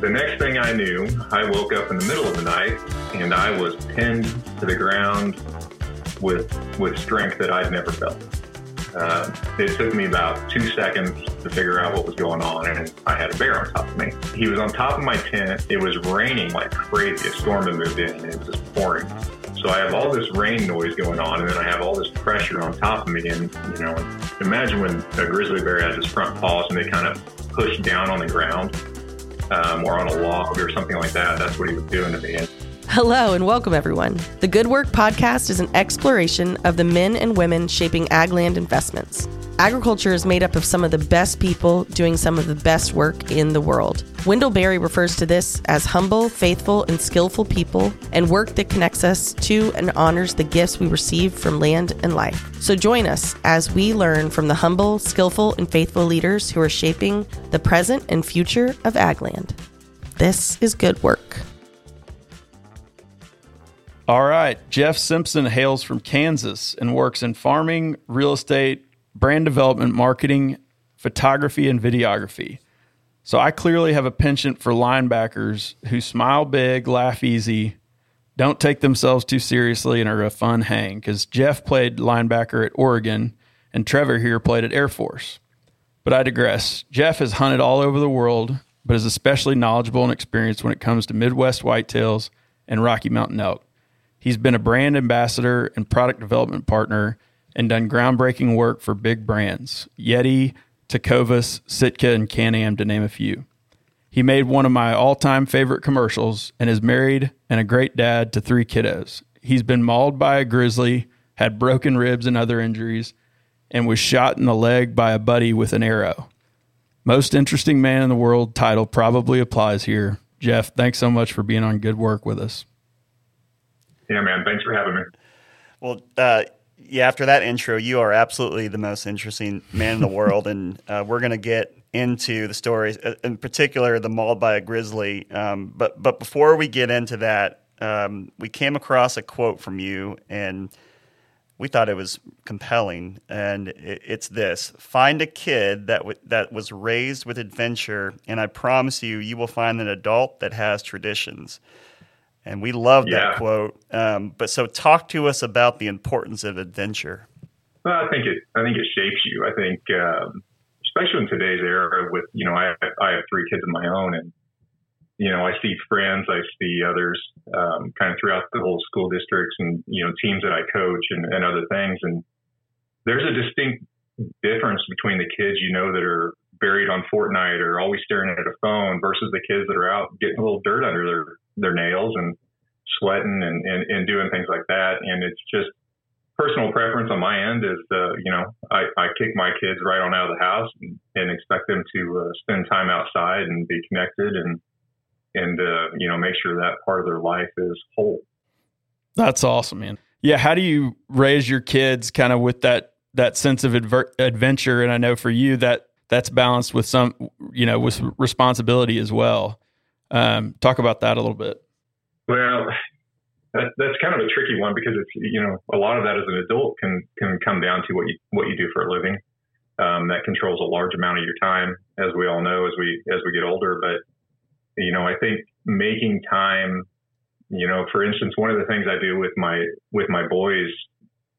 The next thing I knew, I woke up in the middle of the night and I was pinned to the ground with with strength that I'd never felt. Uh, it took me about two seconds to figure out what was going on, and I had a bear on top of me. He was on top of my tent. It was raining like crazy. A storm had moved in, and it was just pouring. So I have all this rain noise going on, and then I have all this pressure on top of me. And you know, imagine when a grizzly bear has his front paws and they kind of push down on the ground um, or on a log or something like that. That's what he was doing to me. And Hello and welcome, everyone. The Good Work Podcast is an exploration of the men and women shaping ag land investments. Agriculture is made up of some of the best people doing some of the best work in the world. Wendell Berry refers to this as humble, faithful, and skillful people and work that connects us to and honors the gifts we receive from land and life. So join us as we learn from the humble, skillful, and faithful leaders who are shaping the present and future of Agland. This is good work. All right. Jeff Simpson hails from Kansas and works in farming, real estate, brand development, marketing, photography, and videography. So I clearly have a penchant for linebackers who smile big, laugh easy, don't take themselves too seriously, and are a fun hang. Because Jeff played linebacker at Oregon, and Trevor here played at Air Force. But I digress. Jeff has hunted all over the world, but is especially knowledgeable and experienced when it comes to Midwest whitetails and Rocky Mountain elk. He's been a brand ambassador and product development partner and done groundbreaking work for big brands Yeti, Tecovas, Sitka, and Can Am, to name a few. He made one of my all time favorite commercials and is married and a great dad to three kiddos. He's been mauled by a grizzly, had broken ribs and other injuries, and was shot in the leg by a buddy with an arrow. Most interesting man in the world title probably applies here. Jeff, thanks so much for being on good work with us. yeah, man, thanks for having me. Well, uh, yeah, after that intro, you are absolutely the most interesting man in the world. and uh, we're going to get into the stories, uh, in particular, the mauled by a grizzly. Um, but, but before we get into that, um, we came across a quote from you and we thought it was compelling. And it, it's this Find a kid that, w- that was raised with adventure, and I promise you, you will find an adult that has traditions. And we love Yeah. that quote. Um, but so, talk to us about the importance of adventure. Well, I think it. I think it shapes you. I think, um, especially in today's era, with you know, I I have three kids of my own, and you know, I see friends, I see others, um, kind of throughout the whole school districts, and you know, teams that I coach and, and other things, and there's a distinct difference between the kids you know that are buried on Fortnite or always staring at a phone versus the kids that are out getting a little dirt under their their nails and sweating and, and, and doing things like that. And it's just personal preference on my end is, uh, you know, I, I kick my kids right on out of the house and, and expect them to uh, spend time outside and be connected and, and, uh, you know, make sure that part of their life is whole. That's awesome, man. Yeah, how do you raise your kids kind of with that that sense of adver- adventure? And I know for you that that's balanced with some, you know, with responsibility as well. Um, talk about that a little bit. Well, that, that's kind of a tricky one because it's you know a lot of that as an adult can can come down to what you what you do for a living. Um, that controls a large amount of your time, as we all know as we as we get older. But you know, I think making time. You know, for instance, one of the things I do with my with my boys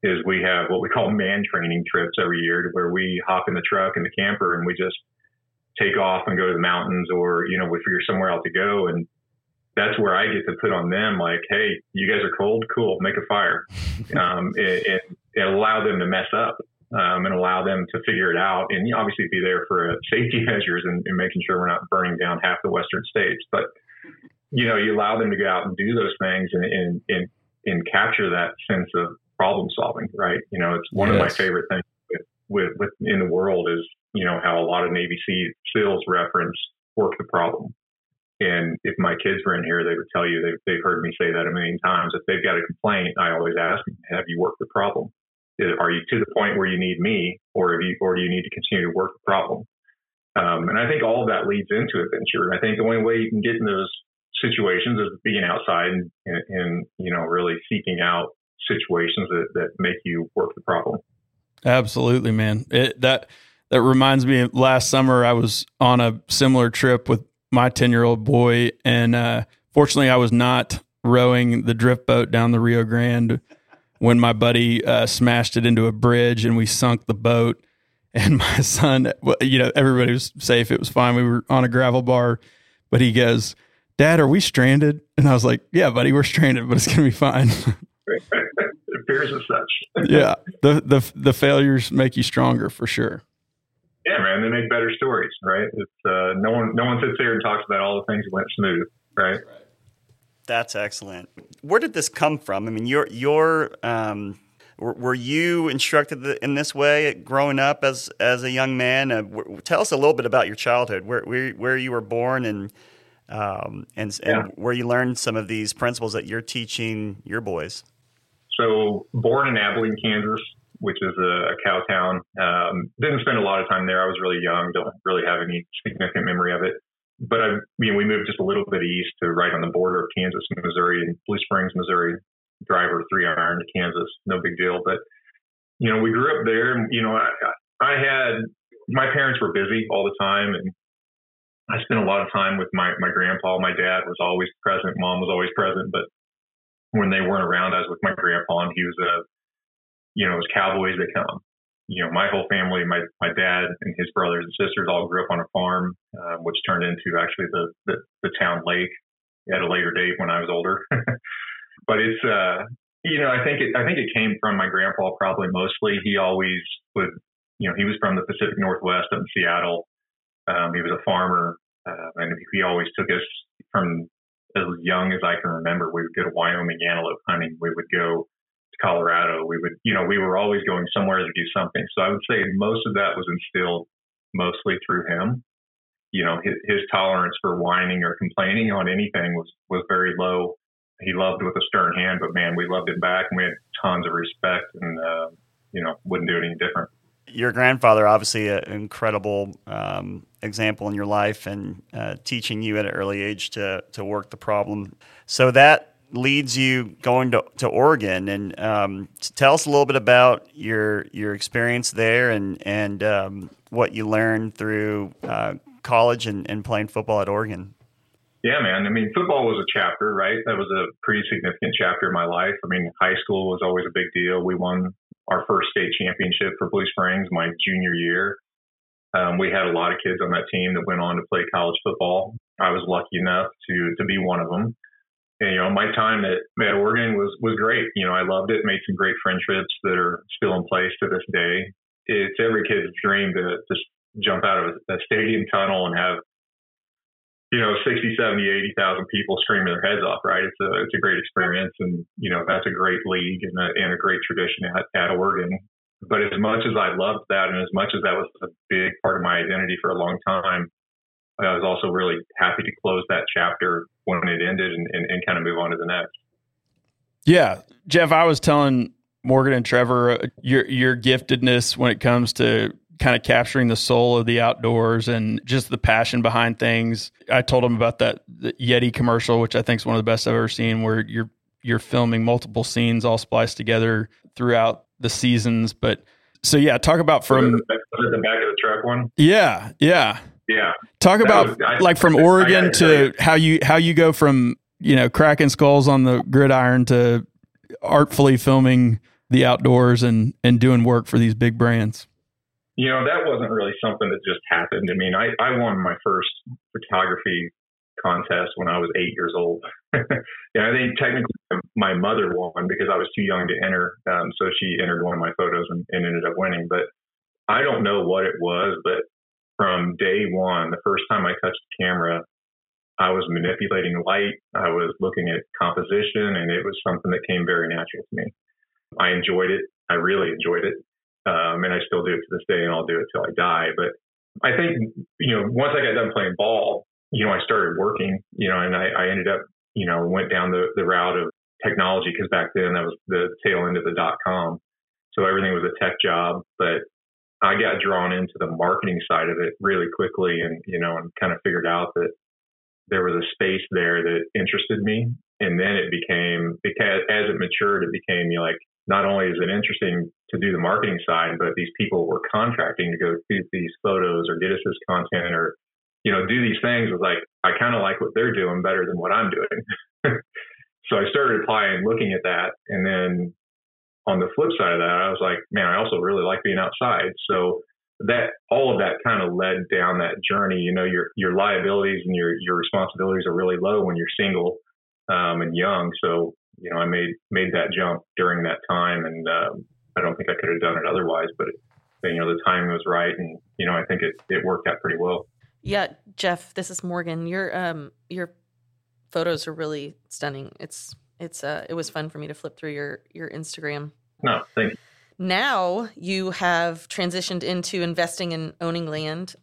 is we have what we call man training trips every year, where we hop in the truck and the camper and we just take off and go to the mountains, or you know, we figure somewhere else to go. And that's where I get to put on them like, hey, you guys are cold, cool, make a fire, um, and, and, and allow them to mess up um, and allow them to figure it out, and you know, obviously be there for uh, safety measures and, and making sure we're not burning down half the western states. But you know, you allow them to go out and do those things and and and, and capture that sense of problem solving, right? You know, it's one of my favorite things with, with, with in the world is you know how a lot of Navy Sea- SEALs reference work the problem. And if my kids were in here, they would tell you they've, they've heard me say that a million times. If they've got a complaint, I always ask them, "Have you worked the problem? Are you to the point where you need me, or have you, or do you need to continue to work the problem?" Um, and I think all of that leads into adventure. And I think the only way you can get in those situations is being outside and, and, and you know really seeking out situations that, that make you work the problem. Absolutely, man. It, that that reminds me. Last summer, I was on a similar trip with my 10 year old boy. And uh, fortunately, I was not rowing the drift boat down the Rio Grande when my buddy uh, smashed it into a bridge and we sunk the boat. And my son, you know, everybody was safe. It was fine. We were on a gravel bar, but he goes, Dad, are we stranded? And I was like, Yeah, buddy, we're stranded, but it's going to be fine. it appears as such. yeah. The, the, the failures make you stronger for sure. Yeah, man, they make better stories, right? It's uh, no one no one sits there and talks about all the things that went smooth, right? That's excellent. Where did this come from? I mean, your your um, were you instructed in this way growing up as as a young man? Uh, tell us a little bit about your childhood, where where, where you were born, and um, and, yeah. and where you learned some of these principles that you're teaching your boys. So, born in Abilene, Kansas, which is a, a cow town. Um, didn't spend a lot of time there. I was really young. Don't really have any significant memory of it. But I, you know, we moved just a little bit east to right on the border of Kansas, and Missouri, and Blue Springs, Missouri. Driver three iron to Kansas, no big deal. But you know, we grew up there, and you know, I, I had my parents were busy all the time, and I spent a lot of time with my my grandpa. My dad was always present. Mom was always present, but when they weren't around, I was with my grandpa, and he was a you know, as cowboys they come. You know, my whole family, my my dad and his brothers and sisters all grew up on a farm, uh, which turned into actually the, the the town lake at a later date when I was older. but it's uh, you know, I think it I think it came from my grandpa probably mostly. He always would, you know, he was from the Pacific Northwest up in Seattle. Um, he was a farmer, uh, and he always took us from as young as I can remember. We would go to Wyoming antelope hunting. We would go to Colorado. We would, you know, we were always going somewhere to do something. So I would say most of that was instilled mostly through him. You know, his, his tolerance for whining or complaining on anything was was very low. He loved with a stern hand, but man, we loved him back, and we had tons of respect, and uh, you know, wouldn't do it any different. Your grandfather, obviously, an incredible um, example in your life, and uh, teaching you at an early age to to work the problem. So that leads you going to, to Oregon, and um, tell us a little bit about your your experience there and and um, what you learned through uh, college and, and playing football at Oregon. Yeah, man. I mean, football was a chapter, right? That was a pretty significant chapter in my life. I mean, high school was always a big deal. We won our first state championship for Blue Springs my junior year. Um, we had a lot of kids on that team that went on to play college football. I was lucky enough to to be one of them and, you know, my time at, at Oregon was, was great. You know, I loved it, made some great friendships that are still in place to this day. It's every kid's dream to just jump out of a, stadium tunnel and have, you know, 60, 70, 80,000 people screaming their heads off, right? It's a, it's a great experience. And, you know, that's a great league and a, and a great tradition at, at Oregon. But as much as I loved that and as much as that was a big part of my identity for a long time, I was also really happy to close that chapter when it ended and, and, and kind of move on to the next. Yeah, Jeff, I was telling Morgan and Trevor uh, your your giftedness when it comes to kind of capturing the soul of the outdoors and just the passion behind things. I told him about that Yeti commercial, which I think is one of the best I've ever seen, where you're you're filming multiple scenes all spliced together throughout the seasons. But so yeah, talk about from was it the back of the truck one. Yeah, yeah. Yeah. Talk that about was, I, like from Oregon to how you how you go from you know cracking skulls on the gridiron to artfully filming the outdoors and and doing work for these big brands. You know that wasn't really something that just happened. I mean, I I won my first photography contest when I was eight years old. yeah, I think technically my mother won because I was too young to enter. Um, so she entered one of my photos and, and ended up winning. But I don't know what it was, but from day one, the first time I touched the camera, I was manipulating light. I was looking at composition, and it was something that came very natural to me. I enjoyed it. I really enjoyed it. Um, and I still do it to this day, and I'll do it till I die. But I think, you know, once I got done playing ball, you know, I started working, you know, and I, I ended up, you know, went down the, the route of technology because back then that was the tail end of the dot com. So everything was a tech job. But I got drawn into the marketing side of it really quickly and, you know, and kind of figured out that there was a space there that interested me. And then it became, because as it matured, it became you know, like, not only is it interesting to do the marketing side, but these people were contracting to go shoot these photos or get us this content or, you know, do these things was like, I kind of like what they're doing better than what I'm doing. so I started applying, looking at that, and then on the flip side of that, I was like, man, I also really like being outside. So that all of that kind of led down that journey. You know, your your liabilities and your your responsibilities are really low when you're single um, and young. So you know, I made made that jump during that time, and um, I don't think I could have done it otherwise. But it, you know, the timing was right, and you know, I think it it worked out pretty well. Yeah, Jeff, this is Morgan. Your um your photos are really stunning. It's it's uh it was fun for me to flip through your your Instagram. No, thank you. Now you have transitioned into investing and owning land,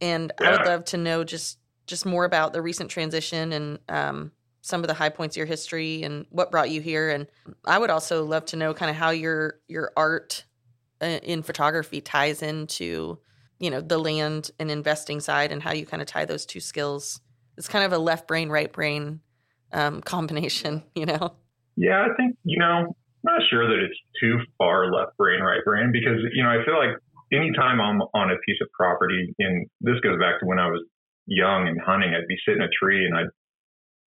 and yeah. I would love to know just just more about the recent transition and um, some of the high points of your history and what brought you here. And I would also love to know kind of how your your art uh, in photography ties into you know the land and investing side and how you kind of tie those two skills. It's kind of a left brain right brain um, combination, you know. Yeah, I think you know I'm not sure that it's too far left brain, right brain, because, you know, I feel like anytime I'm on a piece of property, and this goes back to when I was young and hunting, I'd be sitting in a tree and I'd,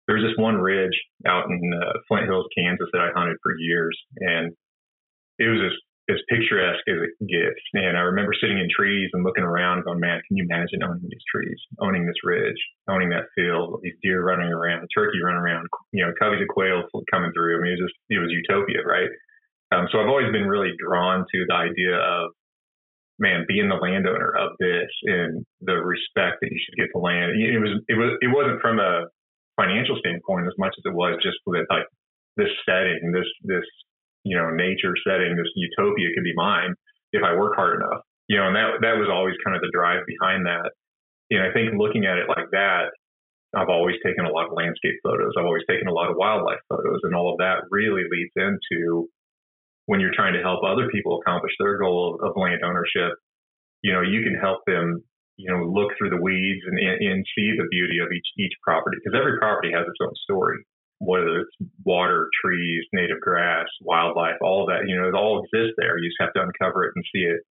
there's this one ridge out in uh, Flint Hills, Kansas that I hunted for years. And it was just as picturesque as it gets. And I remember sitting in trees and looking around, going, "Man, can you imagine owning these trees, owning this ridge, owning that field, these deer running around, turkey running around, you know, coveys of quail coming through." I mean, it was just it was utopia, right? Um, so I've always been really drawn to the idea of, man, being the landowner of this and the respect that you should get the land. It was it was it wasn't from a financial standpoint as much as it was just with like this setting, this this you know, nature setting, this utopia could be mine if I work hard enough. You know, and that that was always kind of the drive behind that. And I think looking at it like that, I've always taken a lot of landscape photos. I've always taken a lot of wildlife photos, and all of that really leads into when you're trying to help other people accomplish their goal of land ownership. You know, you can help them, you know, look through the weeds and, and see the beauty of each each property because every property has its own story whether it's water, trees, native grass, wildlife, all that, you know, it all exists there. You just have to uncover it and see it.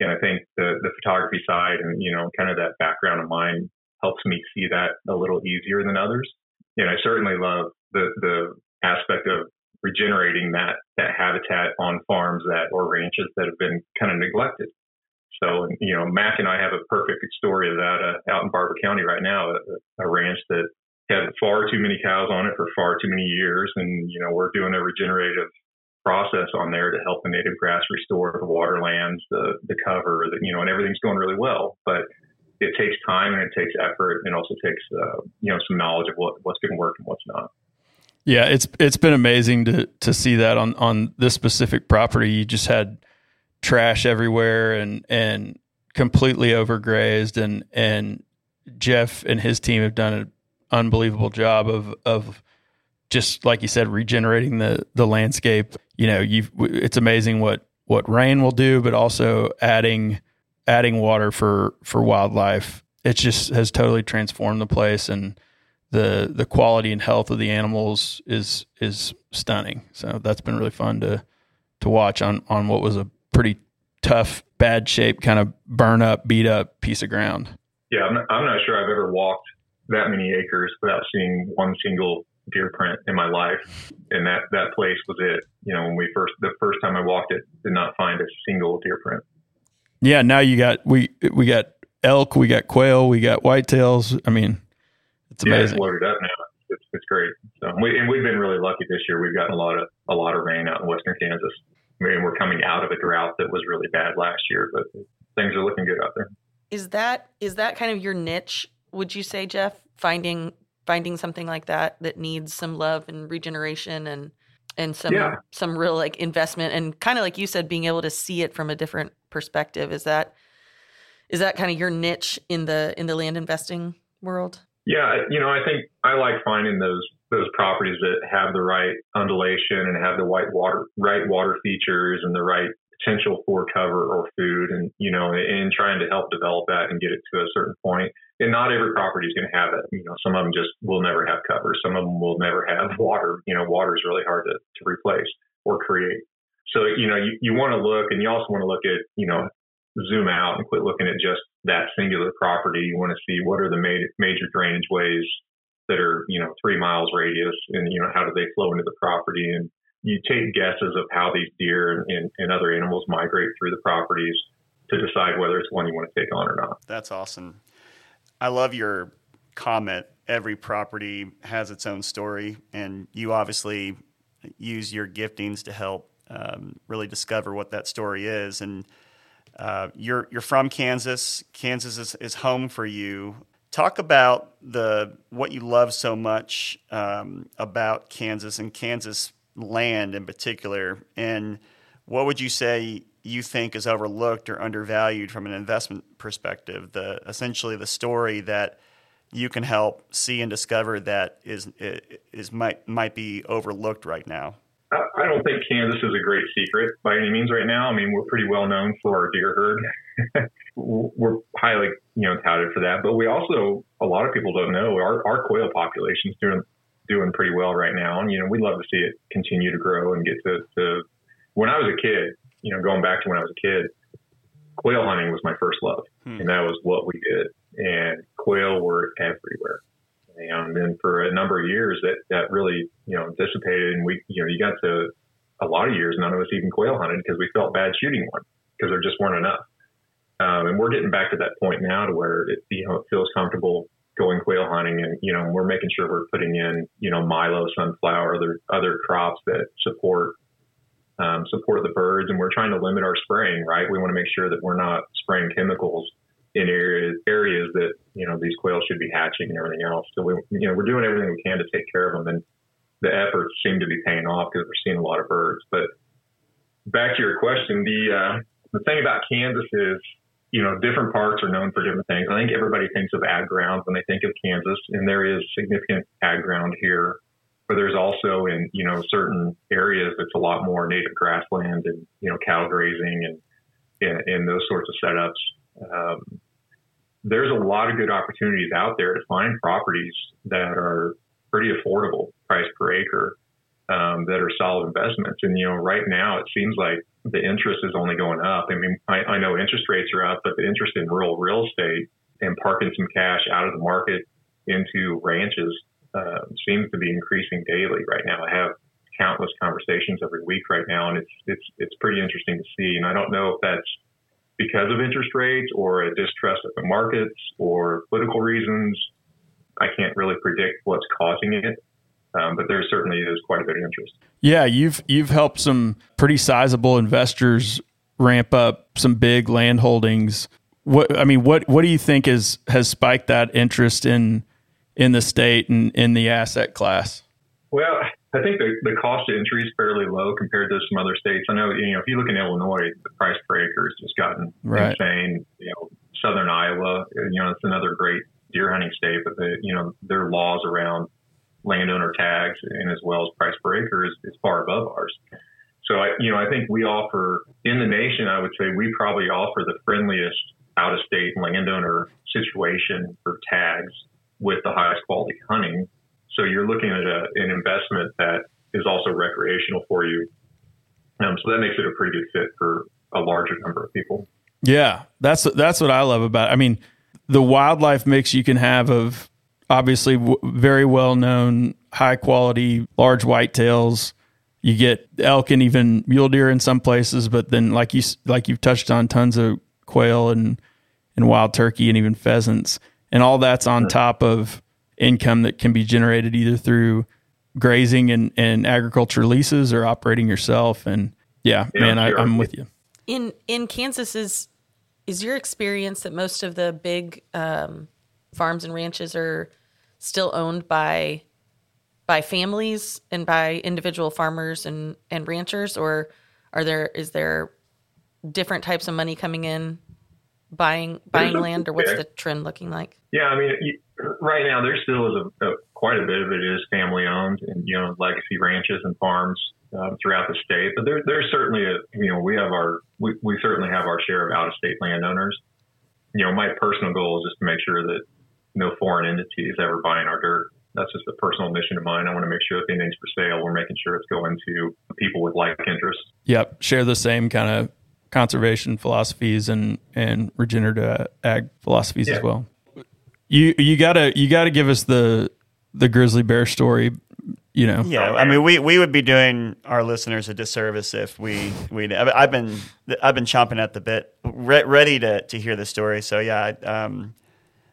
And I think the, the photography side and, you know, kind of that background of mine helps me see that a little easier than others. And I certainly love the, the aspect of regenerating that, that habitat on farms that or ranches that have been kind of neglected. So, you know, Mac and I have a perfect story of that uh, out in Barber County right now, a, a ranch that had far too many cows on it for far too many years. And, you know, we're doing a regenerative process on there to help the native grass restore the waterlands, the, the cover, the, you know, and everything's going really well. But it takes time and it takes effort and also takes, uh, you know, some knowledge of what, what's going to work and what's not. Yeah, it's it's been amazing to to see that on on this specific property. You just had trash everywhere and and completely overgrazed and and Jeff and his team have done an unbelievable job of of just like you said, regenerating the the landscape. You know, you it's amazing what what rain will do, but also adding adding water for for wildlife. It just has totally transformed the place, and the the quality and health of the animals is is stunning. So that's been really fun to to watch on on what was a pretty tough, bad shape, kind of burn up, beat up piece of ground. Yeah, I'm not, I'm not sure I've ever walked that many acres without seeing one single deer print in my life. And that, that place was it. You know, when we first, the first time I walked it, did not find a single deer print. Yeah. Now you got, we, we got elk, we got quail, we got whitetails. I mean, it's amazing. Yeah, it's loaded up now. It's, it's great. So we, and we've been really lucky this year. We've gotten a lot of, a lot of rain out in Western Kansas. I mean, we're coming out of a drought that was really bad last year, but things are looking good out there. Is that, is that kind of your niche would you say, Jeff, finding finding something like that that needs some love and regeneration and and some yeah. some real like investment and kind of like you said, being able to see it from a different perspective. Is that is that kind of your niche in the in the land investing world? Yeah, you know, I think I like finding those those properties that have the right undulation and have the right water right water features and the right potential for cover or food and you know and trying to help develop that and get it to a certain point. And not every property is going to have it. You know some of them just will never have cover. Some of them will never have water. You know water is really hard to, to replace or create. So you know you, you want to look and you also want to look at you know zoom out and quit looking at just that singular property. You want to see what are the major, major drainage ways that are, you know, three miles radius and, you know, how do they flow into the property? And you take guesses of how these deer and, and, other animals migrate through the properties to decide whether it's one you want to take on or not. That's awesome. I love your comment. Every property has its own story, and you obviously use your giftings to help um, really discover what that story is. And uh, you're you're from Kansas. Kansas is, is home for you. Talk about the what you love so much um, about Kansas and Kansas land in particular, and what would you say you think is overlooked or undervalued from an investment perspective? The essentially the story that you can help see and discover that is is might might be overlooked right now. I don't think Kansas is a great secret by any means right now. I mean, we're pretty well known for our deer herd. we're highly, you know, touted for that. But we also, a lot of people don't know, our, our quail population is doing doing pretty well right now. And you know, we'd love to see it continue to grow and get to, to when I was a kid. You know, going back to when I was a kid, quail hunting was my first love, hmm. and that was what we did. And quail were everywhere. And then for a number of years, that that really you know dissipated, and we you know you got to a lot of years none of us even quail hunted because we felt bad shooting one because there just weren't enough. Um, and we're getting back to that point now to where it you know it feels comfortable going quail hunting, and you know we're making sure we're putting in you know milo, sunflower, other other crops that support um, support the birds, and we're trying to limit our spraying. Right, we want to make sure that we're not spraying chemicals in areas areas that you know these quails should be hatching and everything else. So we you know we're doing everything we can to take care of them, and the efforts seem to be paying off because we're seeing a lot of birds. But back to your question, the uh, the thing about Kansas is you know different parts are known for different things. I think everybody thinks of ag ground when they think of Kansas, and there is significant ag ground here. But there's also in you know certain areas it's a lot more native grassland and you know cattle grazing and and, and those sorts of setups. Um, there's a lot of good opportunities out there to find properties that are pretty affordable price per acre um, that are solid investments. And you know, right now it seems like the interest is only going up. I mean, I, I know interest rates are up, but the interest in rural real estate and parking some cash out of the market into ranches uh, seems to be increasing daily right now. I have countless conversations every week right now, and it's it's it's pretty interesting to see. And I don't know if that's because of interest rates or a distrust of the markets or political reasons. I can't really predict what's causing it, um, but there certainly is quite a bit of interest. Yeah, you've you've helped some pretty sizable investors ramp up some big land holdings. What I mean, what what do you think is has spiked that interest in in the state and in the asset class? Well, I think the, the cost of entry is fairly low compared to some other states. I know, you know, if you look in Illinois, the price per acre has just gotten right. insane. You know, Southern Iowa, you know, it's another great deer hunting state, but the, you know, their laws around landowner tags and as well as price per acre is, is far above ours. So I, you know, I think we offer in the nation, I would say we probably offer the friendliest out of state landowner situation for tags with the highest quality hunting so you're looking at a, an investment that is also recreational for you. Um, so that makes it a pretty good fit for a larger number of people. Yeah, that's that's what I love about. It. I mean, the wildlife mix you can have of obviously w- very well known, high quality, large whitetails. You get elk and even mule deer in some places, but then like you like you've touched on, tons of quail and and wild turkey and even pheasants, and all that's on top of income that can be generated either through grazing and, and agriculture leases or operating yourself. And yeah, yeah man, I, am with you. In in Kansas is is your experience that most of the big um, farms and ranches are still owned by by families and by individual farmers and, and ranchers, or are there is there different types of money coming in buying buying land, or what's the trend looking like? Yeah, I mean, right now there still is a, a, quite a bit of it is family owned and you know legacy ranches and farms um, throughout the state. But there, there's certainly a you know we have our we, we certainly have our share of out of state landowners. You know, my personal goal is just to make sure that no foreign entity is ever buying our dirt. That's just a personal mission of mine. I want to make sure if anything's for sale, we're making sure it's going to people with like interests. Yep, share the same kind of conservation philosophies and and regenerative ag philosophies yeah. as well. You you gotta you gotta give us the the grizzly bear story. You know. Yeah, I mean, we, we would be doing our listeners a disservice if we we. I've been I've been chomping at the bit, re- ready to to hear the story. So yeah, um,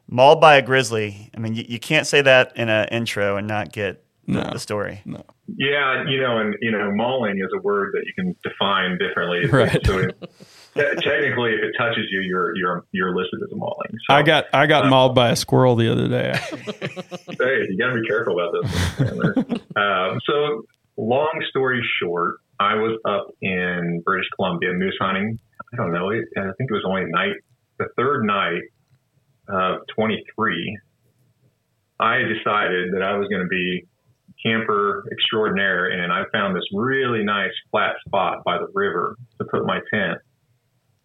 mauled by a grizzly. I mean, you, you can't say that in an intro and not get no, the story. No. Yeah, you know, and you know, mauling is a word that you can define differently. Right. So it, technically, if it touches you, you're you're you're listed as a mauling. So, I got I got uh, mauled by a squirrel the other day. hey, you got to be careful about this. um, so, long story short, I was up in British Columbia moose hunting. I don't know. I think it was only night, the third night of 23. I decided that I was going to be camper extraordinaire, and I found this really nice flat spot by the river to put my tent.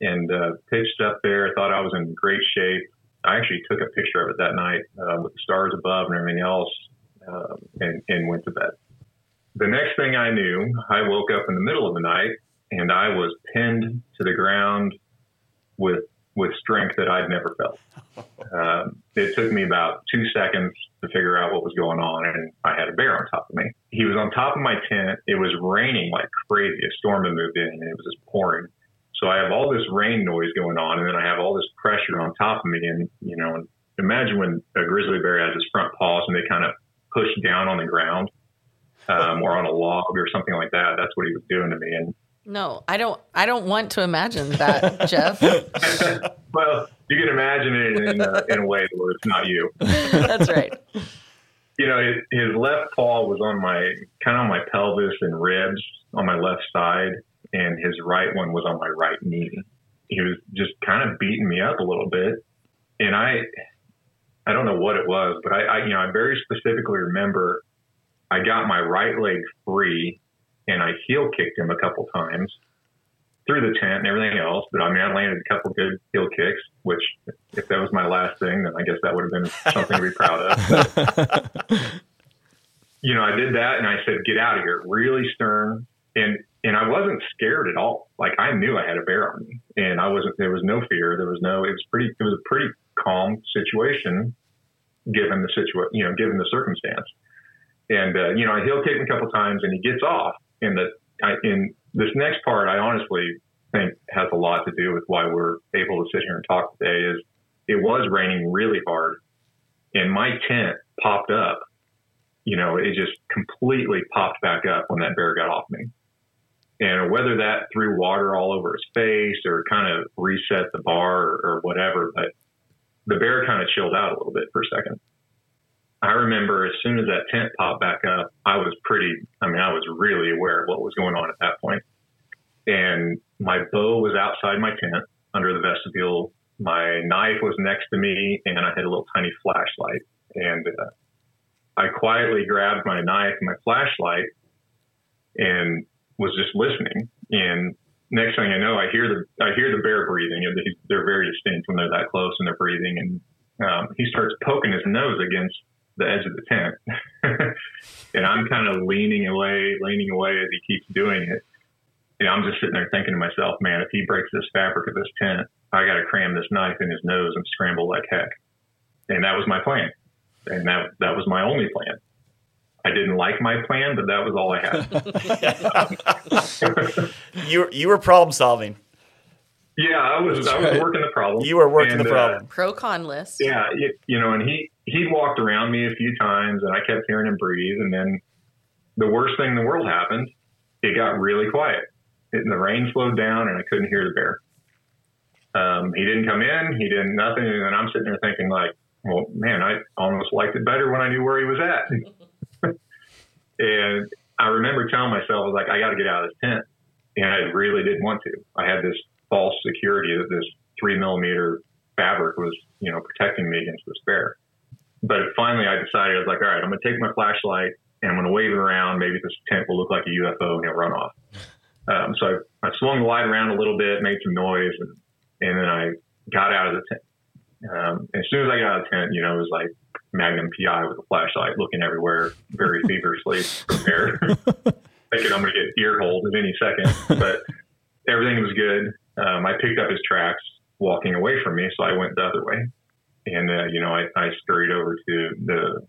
And uh, pitched up there. I thought I was in great shape. I actually took a picture of it that night uh, with the stars above and everything else, uh, and, and went to bed. The next thing I knew, I woke up in the middle of the night and I was pinned to the ground with with strength that I'd never felt. Um, it took me about two seconds to figure out what was going on, and I had a bear on top of me. He was on top of my tent. It was raining like crazy. A storm had moved in, and it was just pouring. So I have all this rain noise going on, and then I have all this pressure on top of me. And you know, imagine when a grizzly bear has his front paws and they kind of push down on the ground um, or on a log or something like that. That's what he was doing to me, and no, I don't. I don't want to imagine that, Jeff. well, you can imagine it in, uh, in a way where it's not you. That's right. You know, his, his left paw was on my kind of on my pelvis and ribs on my left side, and his right one was on my right knee. He was just kind of beating me up a little bit, and I, I don't know what it was, but I, I you know, I very specifically remember I got my right leg free and I heel kicked him a couple times through the tent and everything else. But I mean, I landed a couple good heel kicks, which if that was my last thing, then I guess that would have been something to be proud of. you know, I did that and I said, get out of here, really stern. And, and I wasn't scared at all. Like I knew I had a bear on me and I wasn't, there was no fear. There was no, it was pretty, it was a pretty calm situation given the situation, you know, given the circumstance. And, uh, you know, I heel kicked him a couple times and he gets off And the in this next part, I honestly think has a lot to do with why we're able to sit here and talk today. Is it was raining really hard, and my tent popped up. You know, it just completely popped back up when that bear got off me. And whether that threw water all over his face or kind of reset the bar or, or whatever, but the bear kind of chilled out a little bit for a second. I remember as soon as that tent popped back up, I was pretty, I mean, I was really aware of what was going on at that point. And my bow was outside my tent under the vestibule. My knife was next to me, and I had a little tiny flashlight. And uh, I quietly grabbed my knife and my flashlight and was just listening. And next thing I know, I hear the I hear the bear breathing. They're very distinct when they're that close and they're breathing. And um, he starts poking his nose against the edge of the tent. and I'm kind of leaning away, leaning away as he keeps doing it. And I'm just sitting there thinking to myself, man, if he breaks this fabric of this tent, I got to cram this knife in his nose and scramble like heck. And that was my plan. And that, that was my only plan. I didn't like my plan, but that was all I had. you, you were problem solving. Yeah, I was. That's I was right. working the problem. You were working and, the problem. Uh, Pro con list. Yeah, you, you know, and he he walked around me a few times, and I kept hearing him breathe. And then the worst thing in the world happened. It got really quiet, and the rain slowed down, and I couldn't hear the bear. Um, he didn't come in. He didn't nothing, and then I'm sitting there thinking like, well, man, I almost liked it better when I knew where he was at. And I remember telling myself, I was like, I got to get out of this tent, and I really didn't want to. I had this false security that this three millimeter fabric was, you know, protecting me against this bear. But finally, I decided I was like, all right, I'm going to take my flashlight and I'm going to wave it around. Maybe this tent will look like a UFO and he'll run off. Um, so I, I swung the light around a little bit, made some noise, and, and then I got out of the tent. Um, as soon as I got out of the tent, you know, it was like Magnum PI with a flashlight looking everywhere, very feverishly prepared, thinking I'm going to get ear holes at any second. But everything was good um, I picked up his tracks walking away from me, so I went the other way. And uh, you know, I, I scurried over to the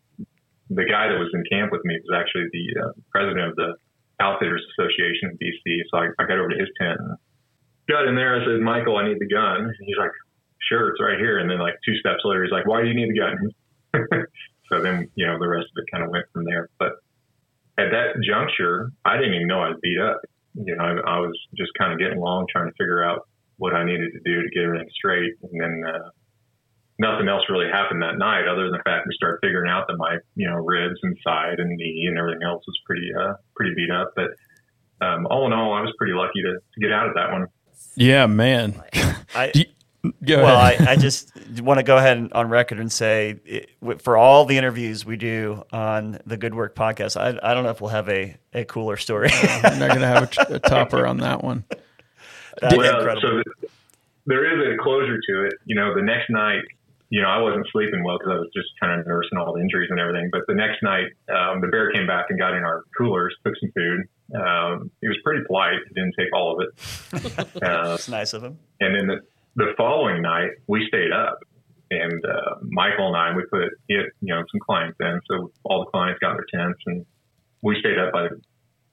the guy that was in camp with me was actually the uh, president of the Outfitters Association in BC. So I, I got over to his tent and got in there. I said, Michael, I need the gun. And he's like, sure, it's right here. And then like two steps later, he's like, why do you need the gun? So then, you know, the rest of it kind of went from there. But at that juncture, I didn't even know I was beat up. You know, I, I was just kind of getting along, trying to figure out what I needed to do to get everything straight. And then, uh, nothing else really happened that night other than the fact we started figuring out that my, you know, ribs and side and knee and everything else was pretty, uh, pretty beat up. But, um, all in all, I was pretty lucky to, to get out of that one. Yeah, man. I, you, well, I, I, just want to go ahead and, on record and say it, for all the interviews we do on the Good Work podcast, I, I don't know if we'll have a, a cooler story. I'm not going to have a, a, topper on that one. That's well, incredible. So there is a closure to it. You know, the next night, you know, I wasn't sleeping well because I was just kind of nursing all the injuries and everything. But the next night, um, the bear came back and got in our coolers, took some food. Um, he was pretty polite. He didn't take all of it. Uh, That's nice of him. And then the, the following night, we stayed up. And uh, Michael and I, we put you know some clients in, so all the clients got their tents, and we stayed up by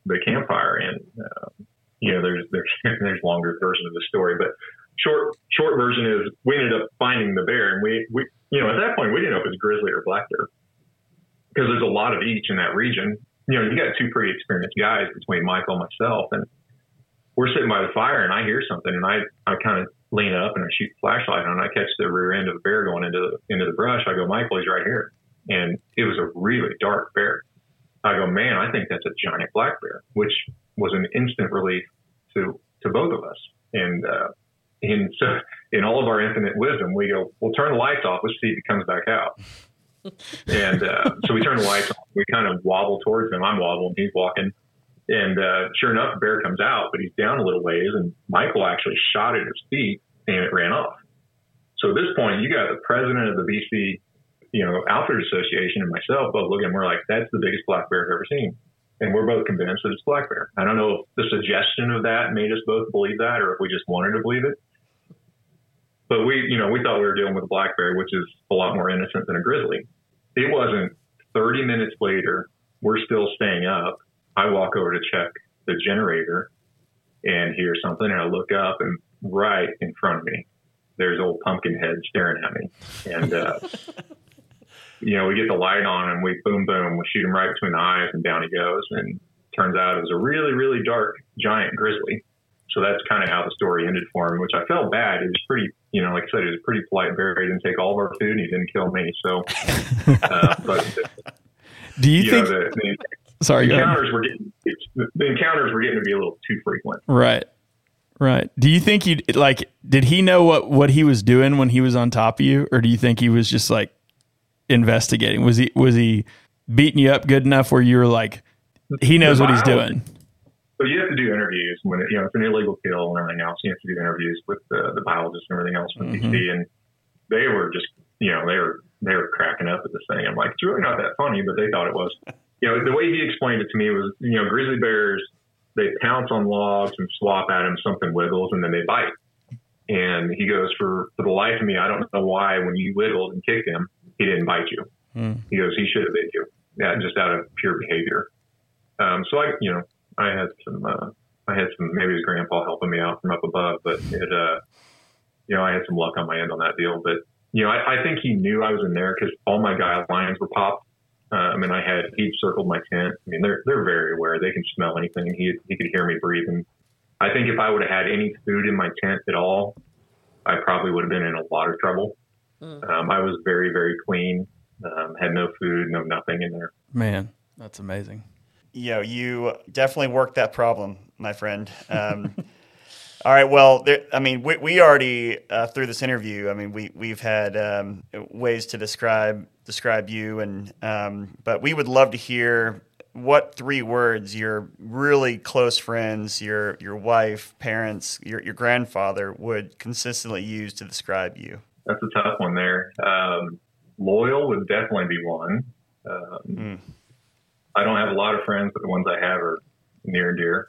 the campfire. And uh, you know, there's there's there's longer version of the story, but short short version is we ended up finding the bear, and we we you know at that point we didn't know if it was grizzly or black bear because there's a lot of each in that region. You know, you got two pretty experienced guys between Michael and myself, and we're sitting by the fire, and I hear something, and I I kind of lean up and I shoot the flashlight on, I catch the rear end of a bear going into the into the brush. I go, Michael, he's right here, and it was a really dark bear. I go, man, I think that's a giant black bear, which was an instant relief to to both of us, and uh, and so, in all of our infinite wisdom, we go, we'll turn the lights off. Let's see if he comes back out. and uh, so we turn the lights on. We kind of wobble towards him. I'm wobbling. He's walking. And uh, sure enough, the bear comes out, but he's down a little ways. And Michael actually shot at his feet and it ran off. So at this point, you got the president of the BC, you know, Outfitters Association and myself both looking. We're like, that's the biggest black bear I've ever seen and we're both convinced that it's black bear. I don't know if the suggestion of that made us both believe that, or if we just wanted to believe it. But we, you know, we thought we were dealing with a black bear, which is a lot more innocent than a grizzly. It wasn't 30 minutes later. We're still staying up. I walk over to check the generator and hear something, and I look up, and right in front of me, there's old Pumpkinhead staring at me, and. Uh, you know, we get the light on and we boom, boom, we shoot him right between the eyes and down he goes. And turns out it was a really, really dark giant grizzly. So that's kind of how the story ended for him, which I felt bad. He was pretty, you know, like I said, he was pretty polite bear. He didn't take all of our food and he didn't kill me. So, uh, but do you, you think? Know, the, the, sorry, the encounters were getting the encounters were getting to be a little too frequent. Right. Right. Do you think he like did he know what what he was doing when he was on top of you or do you think he was just like investigating? Was he was he beating you up good enough where you were like he knows what he's doing? So you have to do interviews when it, you know it's an illegal kill and everything else. You have to do interviews with the, the biologists and everything else from mm-hmm. BC, and they were just you know they were they were cracking up at this thing. I'm like, it's really not that funny, but they thought it was. You know, the way he explained it to me was, you know, grizzly bears they pounce on logs and swap at him. something wiggles, and then they bite. And he goes, for for the life of me, I don't know why when you wiggled and kicked him, he didn't bite you. Mm. He goes, he should have bit you. Yeah, just out of pure behavior. Um, so I, you know, I had some, uh, I had some, maybe his grandpa helping me out from up above, but it, uh, you know, I had some luck on my end on that deal. But, you know, I, I think he knew I was in there because all my guy lines were popped. Um, and I had, he'd circled my tent. I mean, they're, they're very aware. They can smell anything. He, he could hear me breathing. I think if I would have had any food in my tent at all, I probably would have been in a lot of trouble. Mm. Um, I was very, very clean. Um, had no food, no nothing in there. Man, that's amazing. Yo, you definitely worked that problem, my friend. Um, all right. Well, there, I mean, we, we already uh, through this interview. I mean, we we've had um, ways to describe describe you, and um, but we would love to hear what three words your really close friends, your your wife, parents, your your grandfather would consistently use to describe you that's a tough one there. Um, loyal would definitely be one. Um, mm. I don't have a lot of friends, but the ones I have are near and dear.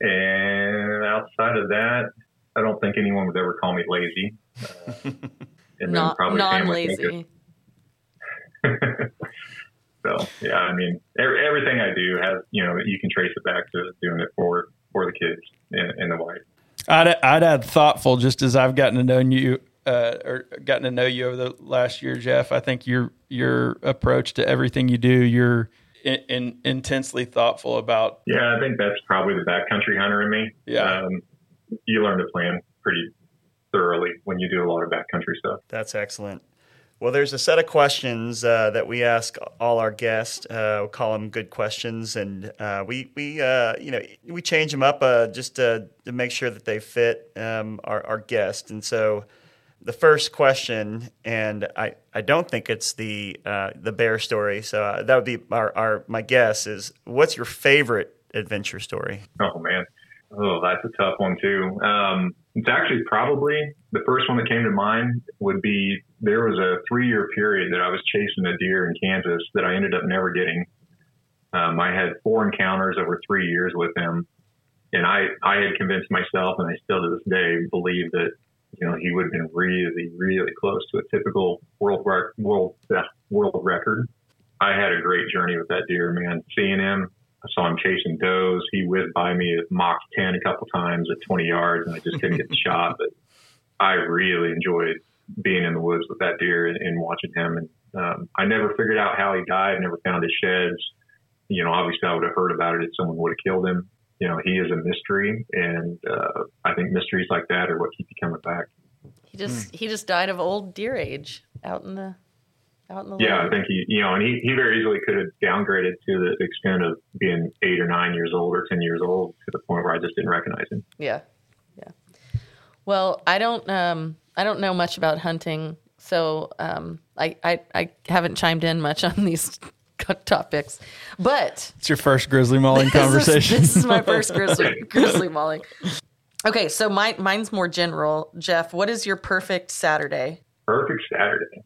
And outside of that, I don't think anyone would ever call me lazy. Uh, and non, non-lazy. so yeah, I mean, every, everything I do has you know you can trace it back to doing it for for the kids and, and the wife. I'd I'd add thoughtful just as I've gotten to know you uh, or gotten to know you over the last year, Jeff. I think your your approach to everything you do, you're in, in, intensely thoughtful about. Yeah, I think that's probably the backcountry hunter in me. Yeah, um, you learn to plan pretty thoroughly when you do a lot of backcountry stuff. That's excellent. Well, there's a set of questions uh, that we ask all our guests. Uh, we'll call them good questions, and uh, we we uh, you know we change them up uh, just to, to, make sure that they fit um, our, our guest. And so, the first question, and I, I don't think it's the uh, the bear story. So that would be our, our my guess is what's your favorite adventure story? Oh man, oh that's a tough one too. Um, it's actually probably the first one that came to mind would be there was a three year period that I was chasing a deer in Kansas that I ended up never getting. Um, I had four encounters over three years with him, and I I had convinced myself, and I still to this day believe that you know he would have been really really close to a typical world world uh, world record. I had a great journey with that deer, man. Seeing him, I saw him chasing does. He whizzed by me at Mach 10 a couple times at 20 yards, and I just couldn't get the shot. But I really enjoyed being in the woods with that deer and, and watching him. And um, I never figured out how he died. Never found his sheds. You know, obviously I would have heard about it if someone would have killed him. You know, he is a mystery, and uh, I think mysteries like that are what keep you coming back. He just mm. he just died of old deer age out in the out in the yeah, I think he, you know, and he, he very easily could have downgraded to the extent of being eight or nine years old or 10 years old to the point where I just didn't recognize him. Yeah. Yeah. Well, I don't, um, I don't know much about hunting. So, um, I, I, I haven't chimed in much on these topics, but it's your first grizzly mauling conversation. Is, this is my first grizzly, grizzly mauling. Okay. So my, mine's more general. Jeff, what is your perfect Saturday? Perfect Saturday.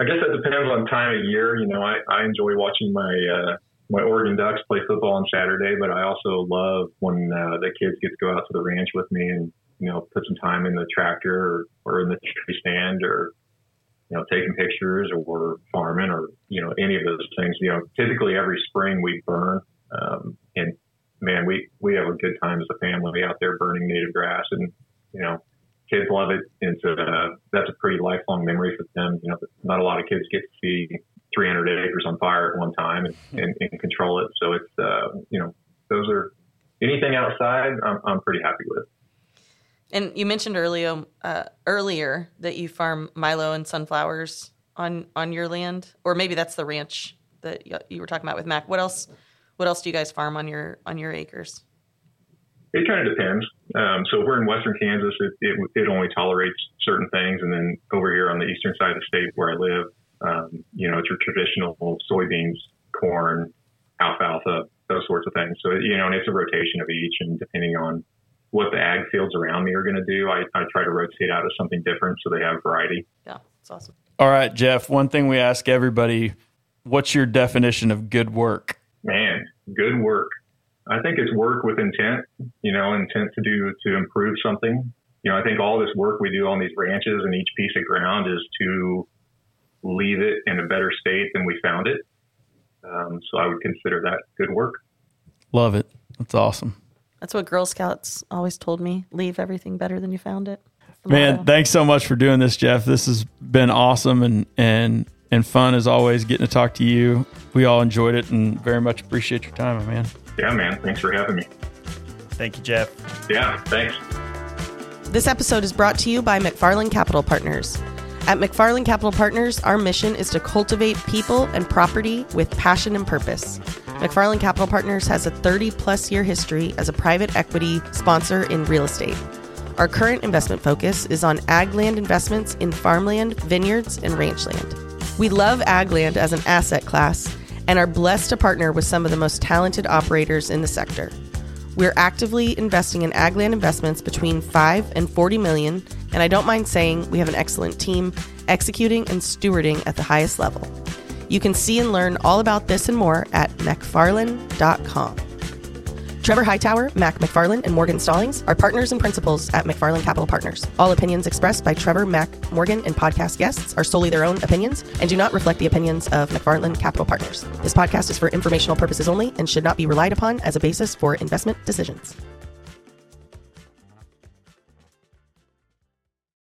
I guess that depends on time of year. You know, I, I enjoy watching my uh, my Oregon Ducks play football on Saturday, but I also love when uh, the kids get to go out to the ranch with me and you know put some time in the tractor or, or in the tree stand or you know taking pictures or farming or you know any of those things. You know, typically every spring we burn, um, and man, we we have a good time as a family out there burning native grass and you know kids love it. And so uh, that's a pretty lifelong memory for them. You know, not a lot of kids get to see 300 acres on fire at one time and, and, and control it. So it's, uh, you know, those are anything outside, I'm, I'm pretty happy with. And you mentioned earlier, uh, earlier that you farm Milo and sunflowers on on your land, or maybe that's the ranch that you were talking about with Mac. What else? What else do you guys farm on your on your acres? It kind of depends. Um, so we're in western Kansas. It, it, it, only tolerates certain things, and then over here on the eastern side of the state where I live, um, you know, it's your traditional soybeans, corn, alfalfa, those sorts of things. So you know, and it's a rotation of each, and depending on what the ag fields around me are going to do, I, I try to rotate out of something different so they have variety. Yeah, it's awesome. All right, Jeff. One thing we ask everybody: What's your definition of good work? Man, good work. I think it's work with intent, you know, intent to do to improve something. You know, I think all this work we do on these ranches and each piece of ground is to leave it in a better state than we found it. Um, so I would consider that good work. Love it. That's awesome. That's what Girl Scouts always told me: leave everything better than you found it. Man, thanks so much for doing this, Jeff. This has been awesome and and and fun as always. Getting to talk to you, we all enjoyed it and very much appreciate your time, man. Yeah, man. Thanks for having me. Thank you, Jeff. Yeah, thanks. This episode is brought to you by McFarlan Capital Partners. At McFarlan Capital Partners, our mission is to cultivate people and property with passion and purpose. McFarlan Capital Partners has a 30 plus year history as a private equity sponsor in real estate. Our current investment focus is on ag land investments in farmland, vineyards, and ranchland. We love ag land as an asset class and are blessed to partner with some of the most talented operators in the sector. We're actively investing in ag land investments between 5 and 40 million, and I don't mind saying we have an excellent team executing and stewarding at the highest level. You can see and learn all about this and more at mcfarland.com. Trevor Hightower, Mac McFarlan, and Morgan Stallings are partners and principals at McFarlan Capital Partners. All opinions expressed by Trevor, Mac, Morgan, and podcast guests are solely their own opinions and do not reflect the opinions of McFarland Capital Partners. This podcast is for informational purposes only and should not be relied upon as a basis for investment decisions.